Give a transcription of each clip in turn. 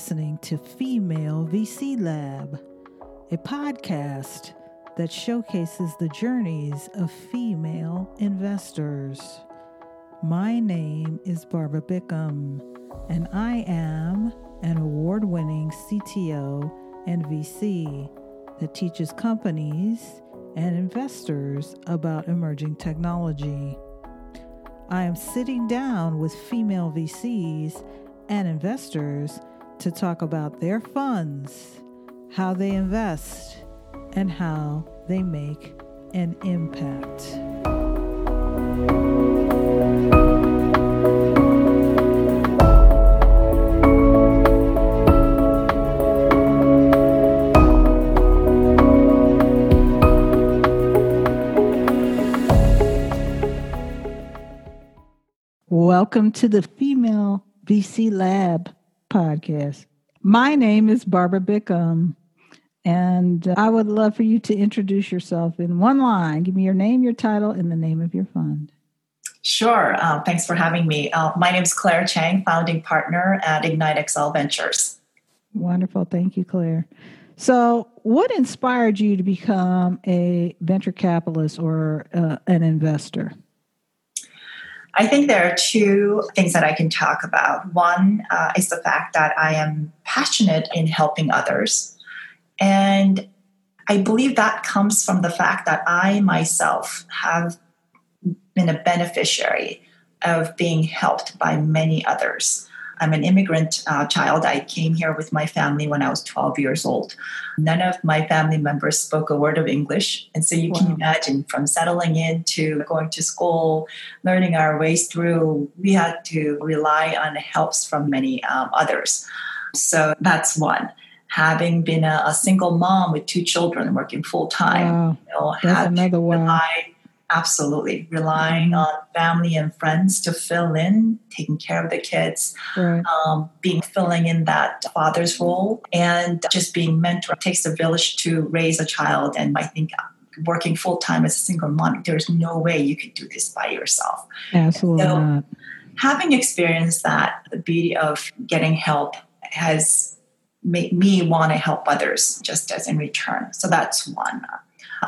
listening to Female VC Lab, a podcast that showcases the journeys of female investors. My name is Barbara Bickham, and I am an award winning CTO and VC that teaches companies and investors about emerging technology. I am sitting down with female VCs and investors to talk about their funds, how they invest, and how they make an impact. Welcome to the Female VC Lab podcast. My name is Barbara Bickham, and I would love for you to introduce yourself in one line. Give me your name, your title, and the name of your fund. Sure. Uh, thanks for having me. Uh, my name is Claire Chang, founding partner at Ignite XL Ventures. Wonderful. Thank you, Claire. So, what inspired you to become a venture capitalist or uh, an investor? I think there are two things that I can talk about. One uh, is the fact that I am passionate in helping others. And I believe that comes from the fact that I myself have been a beneficiary of being helped by many others. I'm an immigrant uh, child. I came here with my family when I was 12 years old. None of my family members spoke a word of English. And so you wow. can imagine from settling in to going to school, learning our ways through, we had to rely on helps from many um, others. So that's one having been a, a, single mom with two children working full time, wow. you know, That's another one. Absolutely. Relying mm-hmm. on family and friends to fill in, taking care of the kids, right. um, being filling in that father's role, and just being mentor. It takes a village to raise a child. And I think working full time as a single mom, there's no way you can do this by yourself. Absolutely so, not. Having experienced that, the beauty of getting help has made me want to help others just as in return. So that's one.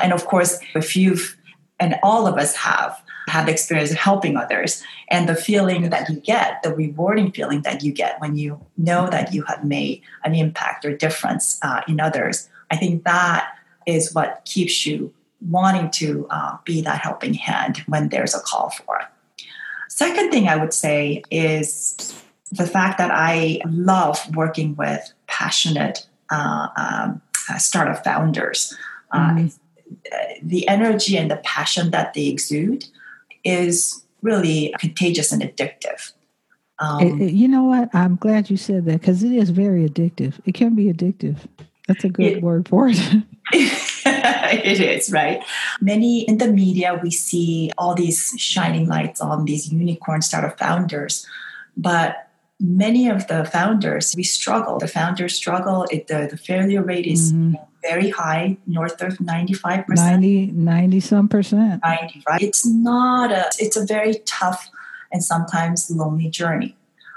And of course, if you've and all of us have had the experience of helping others. And the feeling that you get the rewarding feeling that you get when you know that you have made an impact or difference uh, in others i think that is what keeps you wanting to uh, be that helping hand when there's a call for it. Second thing i would say is the fact that i love working with passionate uh, um, uh, startup founders. Uh, mm-hmm the energy and the passion that they exude is really contagious and addictive. Um, it, you know what? I'm glad you said that because it is very addictive. It can be addictive. That's a good it, word for it. it is, right? Many in the media, we see all these shining lights on these unicorn startup founders, but many of the founders, we struggle. The founders struggle. It, the, the failure rate is mm-hmm very high, north of 95%. 90, 90 some percent. 90, right? It's not a, it's a very tough and sometimes lonely journey.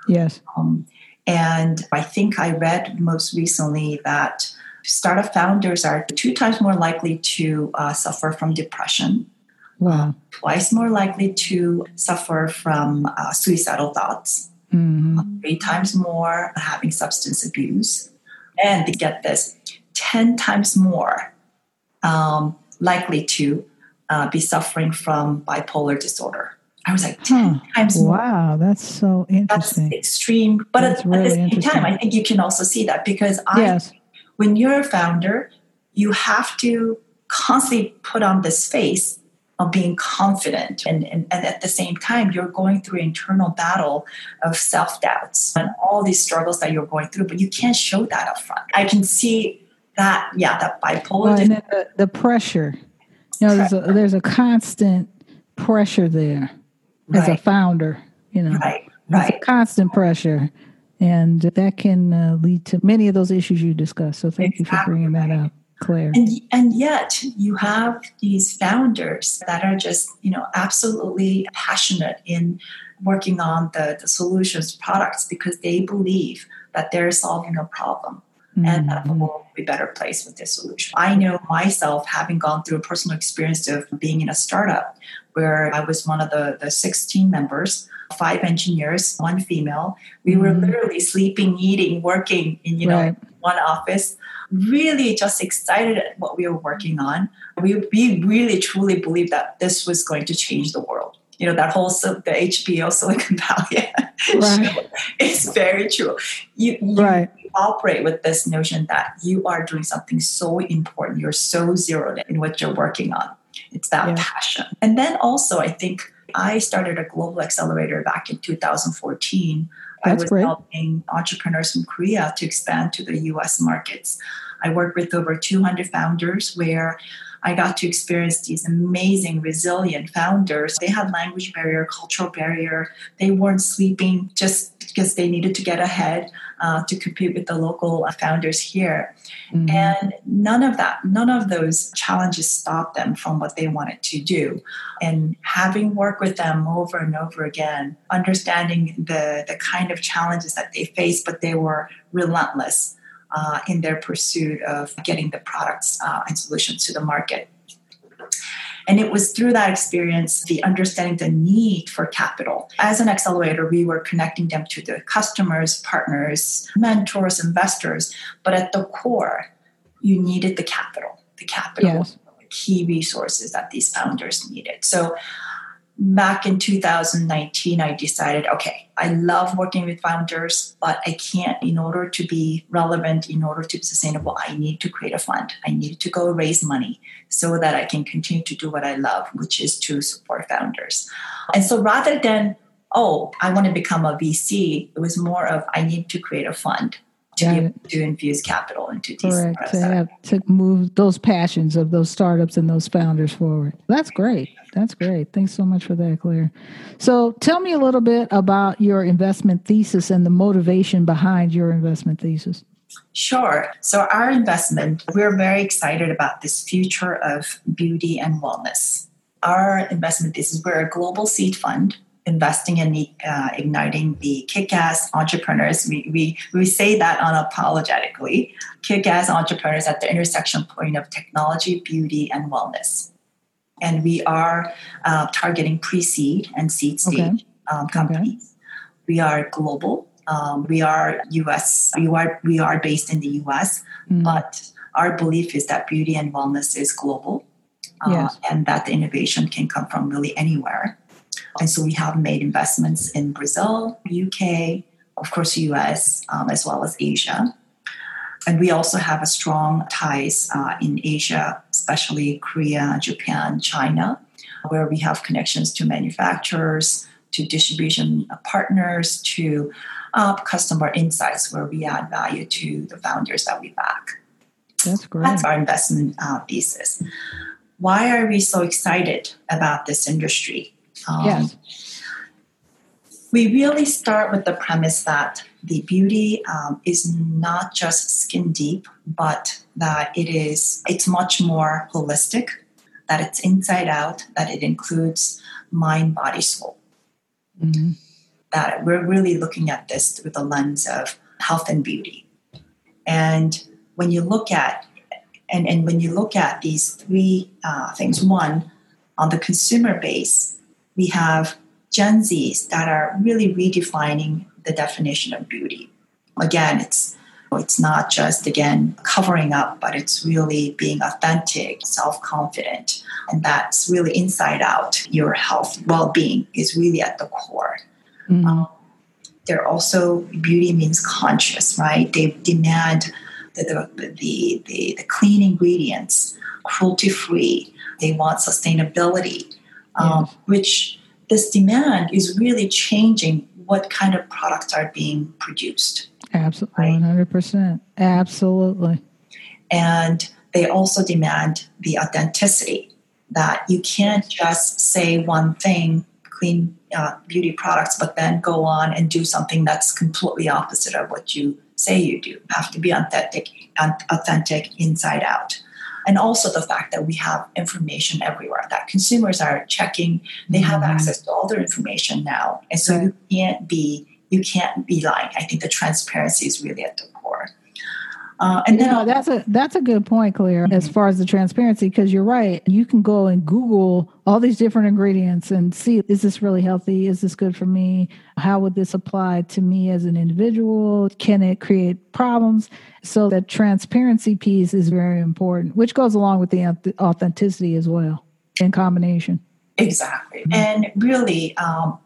Yes. Um, and I think I read most recently that startup founders are two times more likely to uh, suffer from depression. Wow. Twice more likely to suffer from uh, suicidal thoughts. Mm-hmm. Three times more having substance abuse. And to get this, 10 times more um, likely to uh, be suffering from bipolar disorder. I was like 10 huh. times more. Wow, that's so interesting. That's extreme. But at, really at, the same time, I think you can also see that because I, yes. when you're a founder, you have to constantly put on this face of being confident. And, and, and at the same time, you're going through internal battle of self doubts and all these struggles that you're going through, but you can't show that up front. I can see that yeah that bipolar well, and the, the, pressure. You know there's a, there's a constant pressure there as a founder you know. Right right. constant pressure and that can uh, lead to many of those issues you discussed. So thank exactly. you for bringing that up Claire. And, and yet you have these founders that are just, you know, absolutely passionate in working on the, the solutions products because they believe that they're solving a problem mm-hmm. and that the world will be a better place with this solution. I know myself having gone through a personal experience of being in a startup where I was one of the, the 16 members five engineers, one female. We mm-hmm. were literally sleeping, eating, working in you know right. one office. Really, just excited at what we were working on. We we really truly believed that this was going to change the world. You know that whole the HBO Silicon Valley right. is very true. You, you right. operate with this notion that you are doing something so important. You're so zeroed in what you're working on. It's that yeah. passion. And then also, I think I started a global accelerator back in 2014. That's I was great. helping entrepreneurs from Korea to expand to the US markets. I worked with over 200 founders where I got to experience these amazing, resilient founders. They had language barrier, cultural barrier. They weren't sleeping just because they needed to get ahead uh, to compete with the local founders here. Mm-hmm. And none of that, none of those challenges stopped them from what they wanted to do. And having worked with them over and over again, understanding the, the kind of challenges that they faced, but they were relentless uh, in their pursuit of getting the products uh, and solutions to the market. And it was through that experience, the understanding the need for capital. As an accelerator, we were connecting them to the customers, partners, mentors, investors. But at the core, you needed the capital. The capital yes. key resources that these founders needed. So back in 2019, I decided, okay, I love working with founders, but I can't, in order to be relevant, in order to be sustainable, I need to create a fund. I need to go raise money so that I can continue to do what I love, which is to support founders. And so rather than, oh, I want to become a VC, it was more of, I need to create a fund to be able to infuse capital into these Correct. To, have, to move those passions of those startups and those founders forward. That's great. That's great. Thanks so much for that, Claire. So tell me a little bit about your investment thesis and the motivation behind your investment thesis. Sure. So, our investment, we're very excited about this future of beauty and wellness. Our investment thesis, we're a global seed fund investing in uh, igniting the kick-ass entrepreneurs. We, we, we say that unapologetically. Kick-ass entrepreneurs at the intersection point of technology, beauty, and wellness. And we are uh, targeting pre-seed and seed stage okay. um, companies. Okay. We are global. Um, we are U.S. We are we are based in the U.S. Mm. But our belief is that beauty and wellness is global, uh, yes. and that the innovation can come from really anywhere. And so we have made investments in Brazil, UK, of course, US, um, as well as Asia. And we also have a strong ties uh, in Asia, especially Korea, Japan, China, where we have connections to manufacturers, to distribution partners, to uh, customer insights, where we add value to the founders that we back. That's great. That's our investment uh, thesis. Why are we so excited about this industry? Um, yes. We really start with the premise that the beauty um, is not just skin deep, but that it is it's much more holistic, that it's inside out, that it includes mind, body, soul. Mm-hmm. That we're really looking at this through the lens of health and beauty. And when you look at and, and when you look at these three uh, things, one, on the consumer base, we have Gen Zs that are really redefining the definition of beauty. Again, it's it's not just again covering up, but it's really being authentic, self-confident, and that's really inside out. Your health, well-being is really at the core. Mm-hmm. Um, they're also beauty means conscious, right? They demand the the, the, the, the clean ingredients, cruelty-free. They want sustainability um, which this demand is really changing what kind of products are being produced. Absolutely, right? 100%. Absolutely. And they also demand the authenticity that you can't just say one thing, clean uh, beauty products, but then go on and do something that's completely opposite of what you say you do. You have to be authentic, authentic inside out. And also the fact that we have information everywhere that consumers are checking they have mm-hmm. access to all their information now and so right. you can't be you can't be lying i think the transparency is really at the core uh, and then know, that's a that's a good point, Claire, mm-hmm. as far as the transparency, because you're right. You can go and Google all these different ingredients and see is this really healthy? Is this good for me? How would this apply to me as an individual? Can it create problems? So that transparency piece is very important, which goes along with the authenticity as well in combination. Exactly, mm-hmm. and really. Um,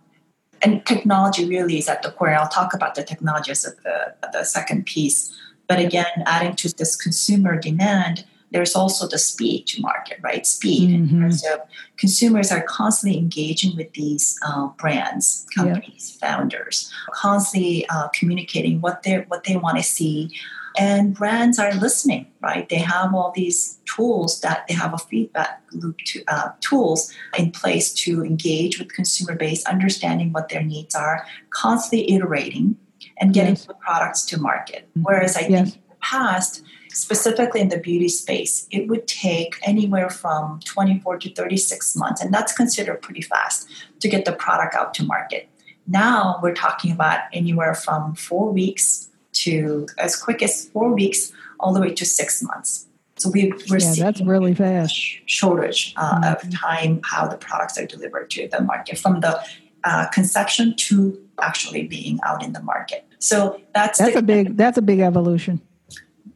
and technology really is at the core. I'll talk about the technology as the, the second piece but again, adding to this consumer demand, there's also the speed to market, right? Speed mm-hmm. of consumers are constantly engaging with these uh, brands, companies, yep. founders, constantly uh, communicating what they what they want to see, and brands are listening, right? They have all these tools that they have a feedback loop to, uh, tools in place to engage with consumer base, understanding what their needs are, constantly iterating and getting yes. products to market. Mm-hmm. Whereas I yes. think in the past, specifically in the beauty space, it would take anywhere from 24 to 36 months, and that's considered pretty fast to get the product out to market. Now we're talking about anywhere from four weeks to as quick as four weeks all the way to six months. So we, we're yeah, seeing that's really fast shortage uh, mm-hmm. of time how the products are delivered to the market from the uh, conception to actually being out in the market. So that's that's the, a big that's a big evolution.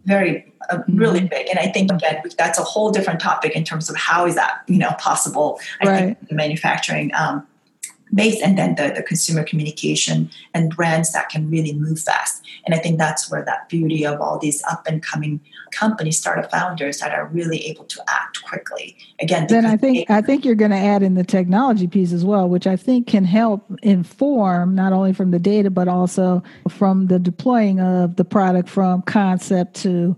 Very uh, really mm-hmm. big, and I think again that's a whole different topic in terms of how is that you know possible. I right. think the manufacturing um, base and then the, the consumer communication and brands that can really move fast. And I think that's where that beauty of all these up and coming companies, startup founders that are really able to act quickly. Again, then I think they, I think you're going to add in the technology piece as well, which I think can help inform not only from the data but also from the deploying of the product from concept to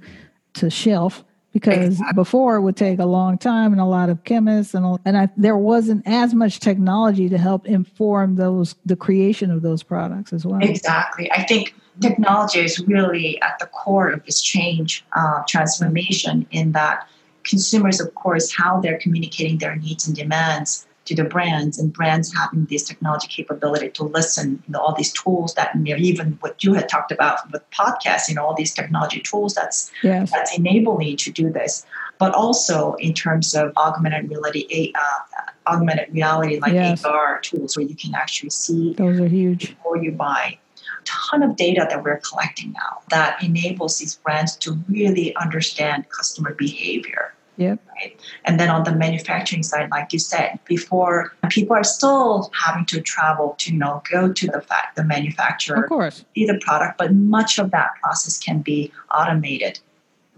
to shelf because exactly. before it would take a long time and a lot of chemists and and I, there wasn't as much technology to help inform those the creation of those products as well. Exactly, I think technology is really at the core of this change uh, transformation in that consumers, of course, how they're communicating their needs and demands to the brands and brands having this technology capability to listen you know all these tools that even what you had talked about with podcasts you know all these technology tools that's yes. that's enabling to do this but also in terms of augmented reality uh, augmented reality like yes. AR tools where you can actually see those are huge before you buy ton of data that we're collecting now that enables these brands to really understand customer behavior Yep. Right? And then on the manufacturing side, like you said before, people are still having to travel to, you know, go to the fact the manufacturer, of course, see the product, but much of that process can be automated,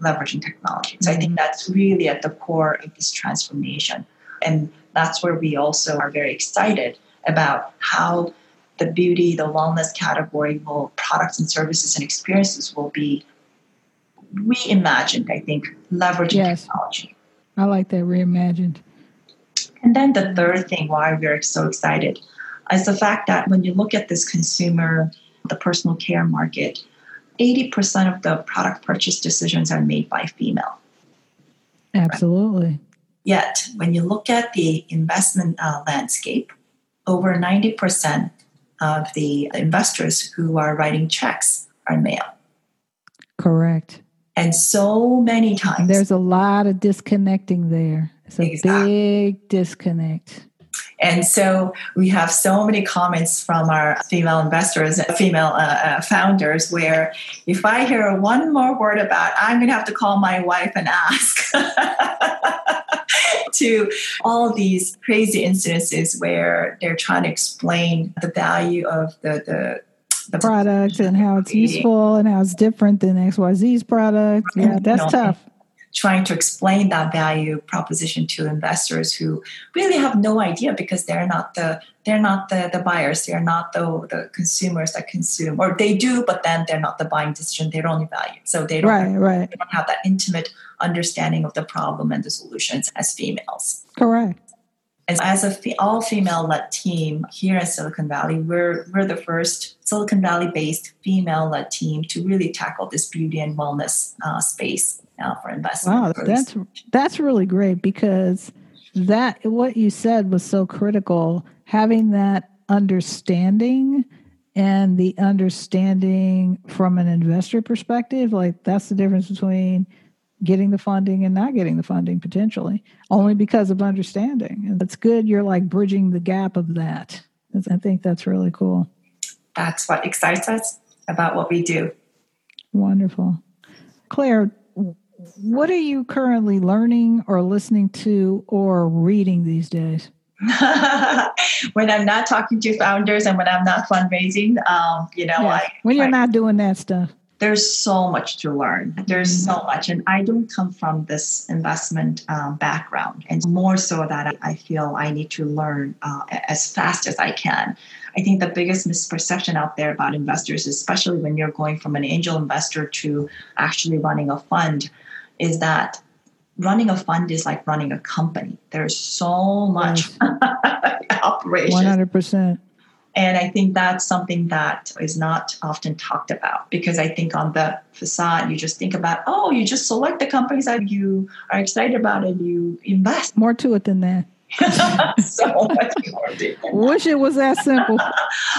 leveraging technology. So mm-hmm. I think that's really at the core of this transformation, and that's where we also are very excited about how the beauty, the wellness category will products and services and experiences will be reimagined, I think, leveraging yes. technology. I like that reimagined. And then the third thing why we're so excited is the fact that when you look at this consumer, the personal care market, 80% of the product purchase decisions are made by female. Absolutely. Right? Yet, when you look at the investment uh, landscape, over 90% of the investors who are writing checks are male. Correct. And so many times. There's a lot of disconnecting there. It's a exactly. big disconnect. And so we have so many comments from our female investors, female uh, uh, founders, where if I hear one more word about, I'm going to have to call my wife and ask. to all these crazy incidences where they're trying to explain the value of the, the the product and how it's useful and how it's different than XYZ's product. Yeah, that's you know, tough. Trying to explain that value proposition to investors who really have no idea because they're not the they're not the, the buyers, they're not the, the consumers that consume, or they do, but then they're not the buying decision, they're only value. So they don't, right, right. they don't have that intimate understanding of the problem and the solutions as females. Correct. And as a all female led team here in Silicon Valley, we're, we're the first Silicon Valley based female led team to really tackle this beauty and wellness uh, space. uh, for investment. Wow, that's that's really great because that what you said was so critical. Having that understanding and the understanding from an investor perspective, like that's the difference between getting the funding and not getting the funding potentially, only because of understanding. And it's good you're like bridging the gap of that. I think that's really cool. That's what excites us about what we do. Wonderful. Claire, what are you currently learning or listening to or reading these days? when I'm not talking to founders and when I'm not fundraising, um, you know, I, when you're I, not doing that stuff there's so much to learn. There's mm-hmm. so much. And I don't come from this investment um, background. And more so that I feel I need to learn uh, as fast as I can. I think the biggest misperception out there about investors, especially when you're going from an angel investor to actually running a fund, is that running a fund is like running a company. There's so much yes. operation. 100%. And I think that's something that is not often talked about because I think on the facade, you just think about, oh, you just select the companies that you are excited about and you invest. More to it than that. so much more. Wish it was that simple.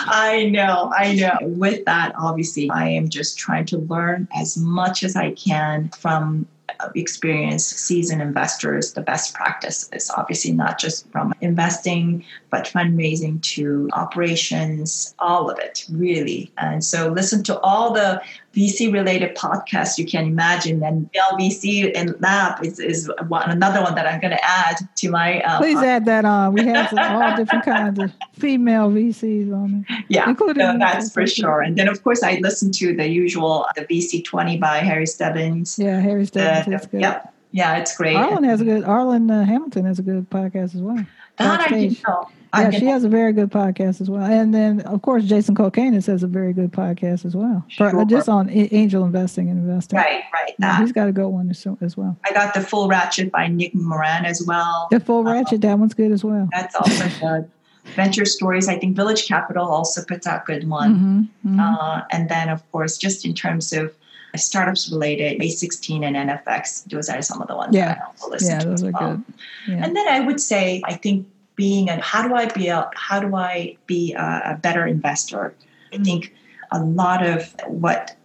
I know, I know. With that, obviously, I am just trying to learn as much as I can from uh, experienced seasoned investors the best practices obviously not just from investing but fundraising to operations all of it really and so listen to all the VC related podcasts you can imagine. And LVC and Lab is, is one, another one that I'm going to add to my. Uh, Please podcast. add that on. We have all different kinds of female VCs on it. Yeah, including so that's for sure. And then, of course, I listen to the usual the VC 20 by Harry Stebbings. Yeah, Harry Stebbings. good. Yep. Yeah, it's great. Arlan has a good. Arlan uh, Hamilton has a good podcast as well. That I didn't know. Yeah, she has a very good podcast as well. And then, of course, Jason Calacanis has a very good podcast as well. Sure. For, just on angel investing and investing. Right, right. Yeah, he's got a good one as well. I got the Full Ratchet by Nick Moran as well. The Full uh, Ratchet, that one's good as well. That's also good. Venture Stories, I think Village Capital also puts out a good one. Mm-hmm, mm-hmm. Uh, and then, of course, just in terms of startups related, A16 and NFX, those are some of the ones yeah. that I also listen yeah, to. Those are well. good. Yeah. And then I would say, I think being a how do I be a how do I be a, a better investor? I mm. think a lot of what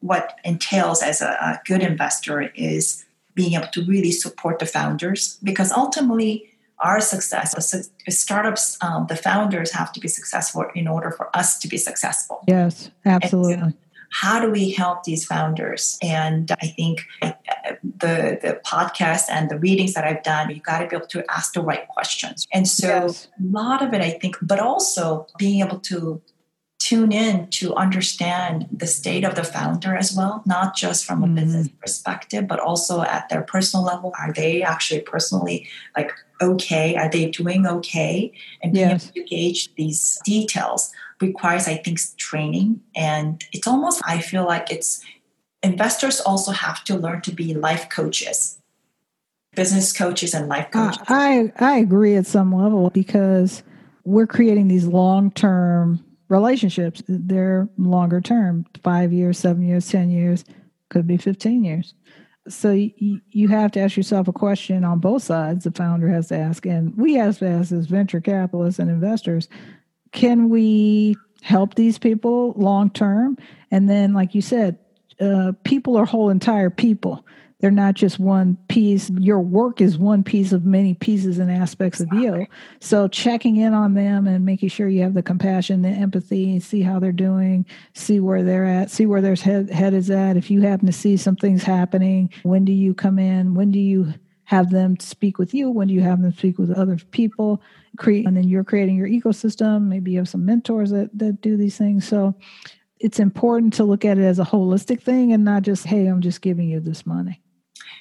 what entails as a, a good investor is being able to really support the founders because ultimately our success startups um, the founders have to be successful in order for us to be successful yes absolutely how do we help these founders? And I think uh, the the podcast and the readings that I've done, you got to be able to ask the right questions. And so yes. a lot of it, I think, but also being able to tune in to understand the state of the founder as well, not just from a mm business perspective, but also at their personal level. Are they actually personally like okay? Are they doing okay? And being yes. able to gauge these details requires, I think, training. And it's almost, I feel like it's investors also have to learn to be life coaches, business coaches and life coaches. I, I agree at some level because we're creating these long term relationships. They're longer term five years, seven years, 10 years, could be 15 years. So you, you have to ask yourself a question on both sides. The founder has to ask, and we have to ask as venture capitalists and investors can we help these people long term? And then, like you said, uh, people are whole entire people. They're not just one piece. Your work is one piece of many pieces and aspects of you. So checking in on them and making sure you have the compassion, the empathy, see how they're doing, see where they're at, see where their head, head is at. If you happen to see some things happening, when do you come in? When do you have them speak with you? When do you have them speak with other people? Create, and then you're creating your ecosystem. Maybe you have some mentors that, that do these things. So it's important to look at it as a holistic thing and not just, hey, I'm just giving you this money.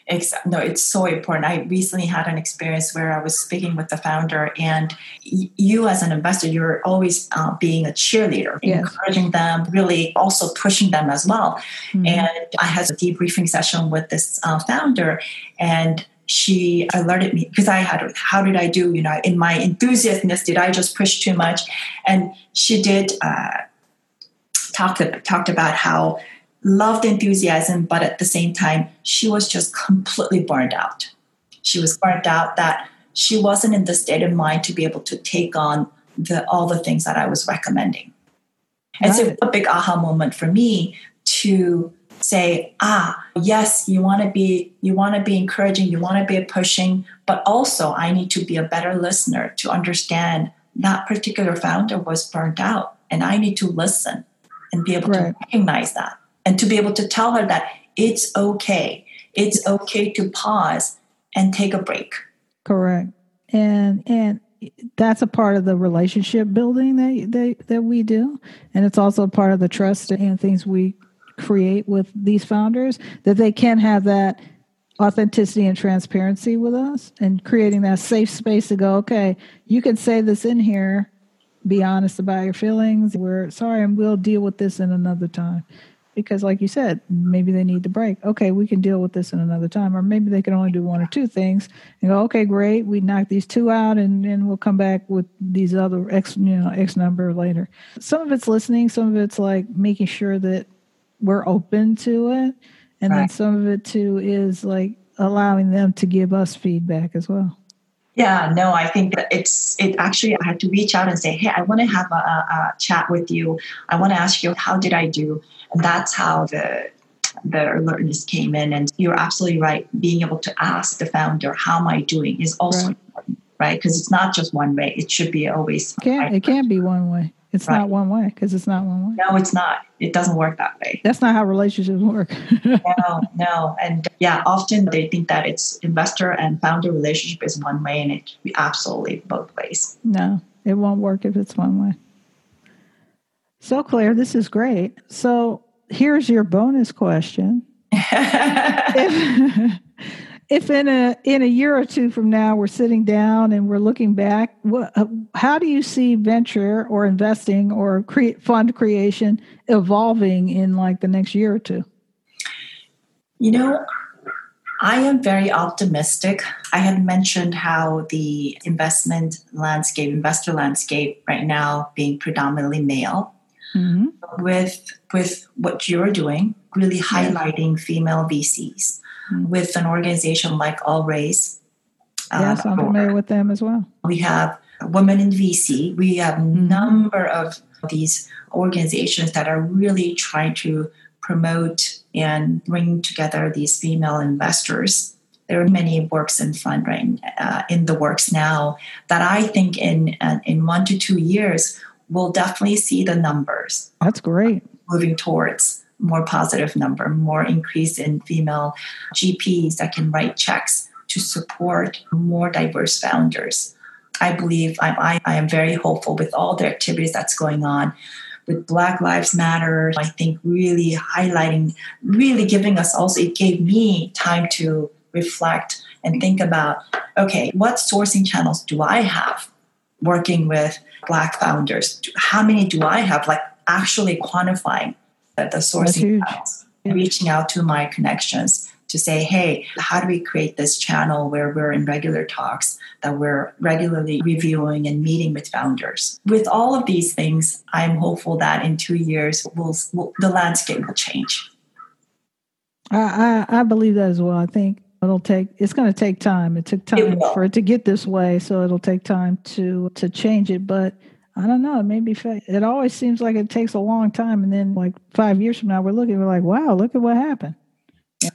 Exactly. No, it's so important. I recently had an experience where I was speaking with the founder, and you, as an investor, you're always uh, being a cheerleader, yes. encouraging them, really also pushing them as well. Mm-hmm. And I had a debriefing session with this uh, founder, and she alerted me because I had, how did I do? You know, in my enthusiasm, did I just push too much? And she did uh, talk talked about how loved enthusiasm, but at the same time, she was just completely burned out. She was burned out that she wasn't in the state of mind to be able to take on the all the things that I was recommending. And right. so a big aha moment for me to say, ah, yes, you want to be you want to be encouraging, you want to be pushing, but also I need to be a better listener to understand that particular founder was burnt out and I need to listen and be able right. to recognize that and to be able to tell her that it's okay. It's okay to pause and take a break. Correct. And and that's a part of the relationship building that that, that we do and it's also part of the trust and things we create with these founders that they can have that authenticity and transparency with us and creating that safe space to go okay you can say this in here be honest about your feelings we're sorry and we'll deal with this in another time. Because like you said maybe they need the break. Okay we can deal with this in another time. Or maybe they can only do one or two things and go okay great we knock these two out and then we'll come back with these other x you know x number later. Some of it's listening some of it's like making sure that we're open to it and right. then some of it too is like allowing them to give us feedback as well yeah, no, I think that it's it actually I had to reach out and say, hey, I want to have a, a chat with you. I want to ask you how did I do, and that's how the the alertness came in. And you're absolutely right. Being able to ask the founder, how am I doing, is also right. important, right? Because it's not just one way. It should be always. Can't, it can't be one way. It's right. not one way because it's not one way. No, it's not. It doesn't work that way. That's not how relationships work. no, no. And yeah, often they think that it's investor and founder relationship is one way and it absolutely both ways. No, it won't work if it's one way. So, Claire, this is great. So, here's your bonus question. if, if in a in a year or two from now we're sitting down and we're looking back what, uh, how do you see venture or investing or create fund creation evolving in like the next year or two? You know i am very optimistic. I had mentioned how the investment landscape investor landscape right now being predominantly male mm-hmm. with with what you're doing really highlighting female vcs with an organization like All Raise. Uh, yes, I'm familiar with them as well. We have Women in VC. We have a mm-hmm. number of these organizations that are really trying to promote and bring together these female investors. There are many works in fundraising uh, in the works now that I think in uh, in one to two years we'll definitely see the numbers. That's great. Moving towards more positive number, more increase in female GPs that can write checks to support more diverse founders. I believe I, I, I am very hopeful with all the activities that's going on with Black Lives Matter. I think really highlighting, really giving us also, it gave me time to reflect and think about okay, what sourcing channels do I have working with Black founders? How many do I have? Like actually quantifying the sourcing channels, reaching out to my connections to say, hey, how do we create this channel where we're in regular talks, that we're regularly reviewing and meeting with founders? With all of these things, I'm hopeful that in two years, we'll, we'll the landscape will change. I, I, I believe that as well. I think it'll take it's going to take time it took time it for it to get this way so it'll take time to to change it but I don't know. It may be fake. It always seems like it takes a long time, and then like five years from now, we're looking. We're like, wow, look at what happened.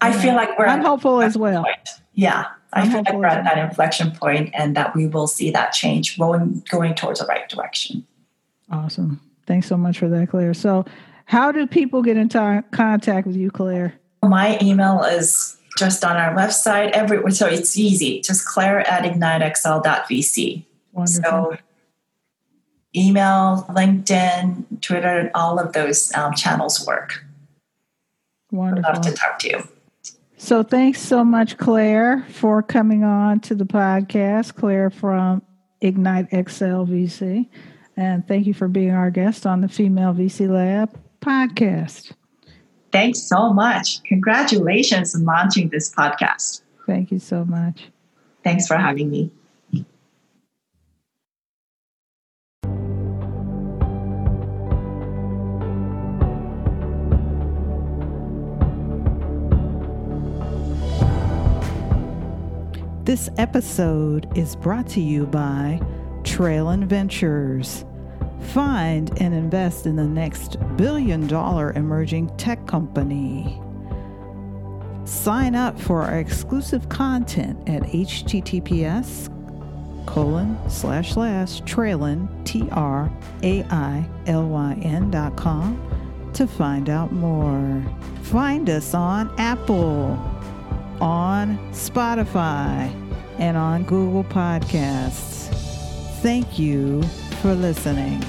I feel uh, like we're. I'm hopeful as well. Point. Yeah, I'm i feel like we're at that inflection point, and that we will see that change going going towards the right direction. Awesome. Thanks so much for that, Claire. So, how do people get in t- contact with you, Claire? My email is just on our website. Every so it's easy. Just Claire at ignitexl.vc. Wonderful. So email, LinkedIn, Twitter, all of those um, channels work. Wonderful. I'd love to talk to you. So thanks so much, Claire, for coming on to the podcast. Claire from Ignite XL VC. And thank you for being our guest on the Female VC Lab podcast. Thanks so much. Congratulations on launching this podcast. Thank you so much. Thanks for having me. This episode is brought to you by Trailyn Ventures. Find and invest in the next billion dollar emerging tech company. Sign up for our exclusive content at https colon slash slash trailyn t r a i l y n dot com to find out more. Find us on Apple, on Spotify, and on Google Podcasts. Thank you for listening.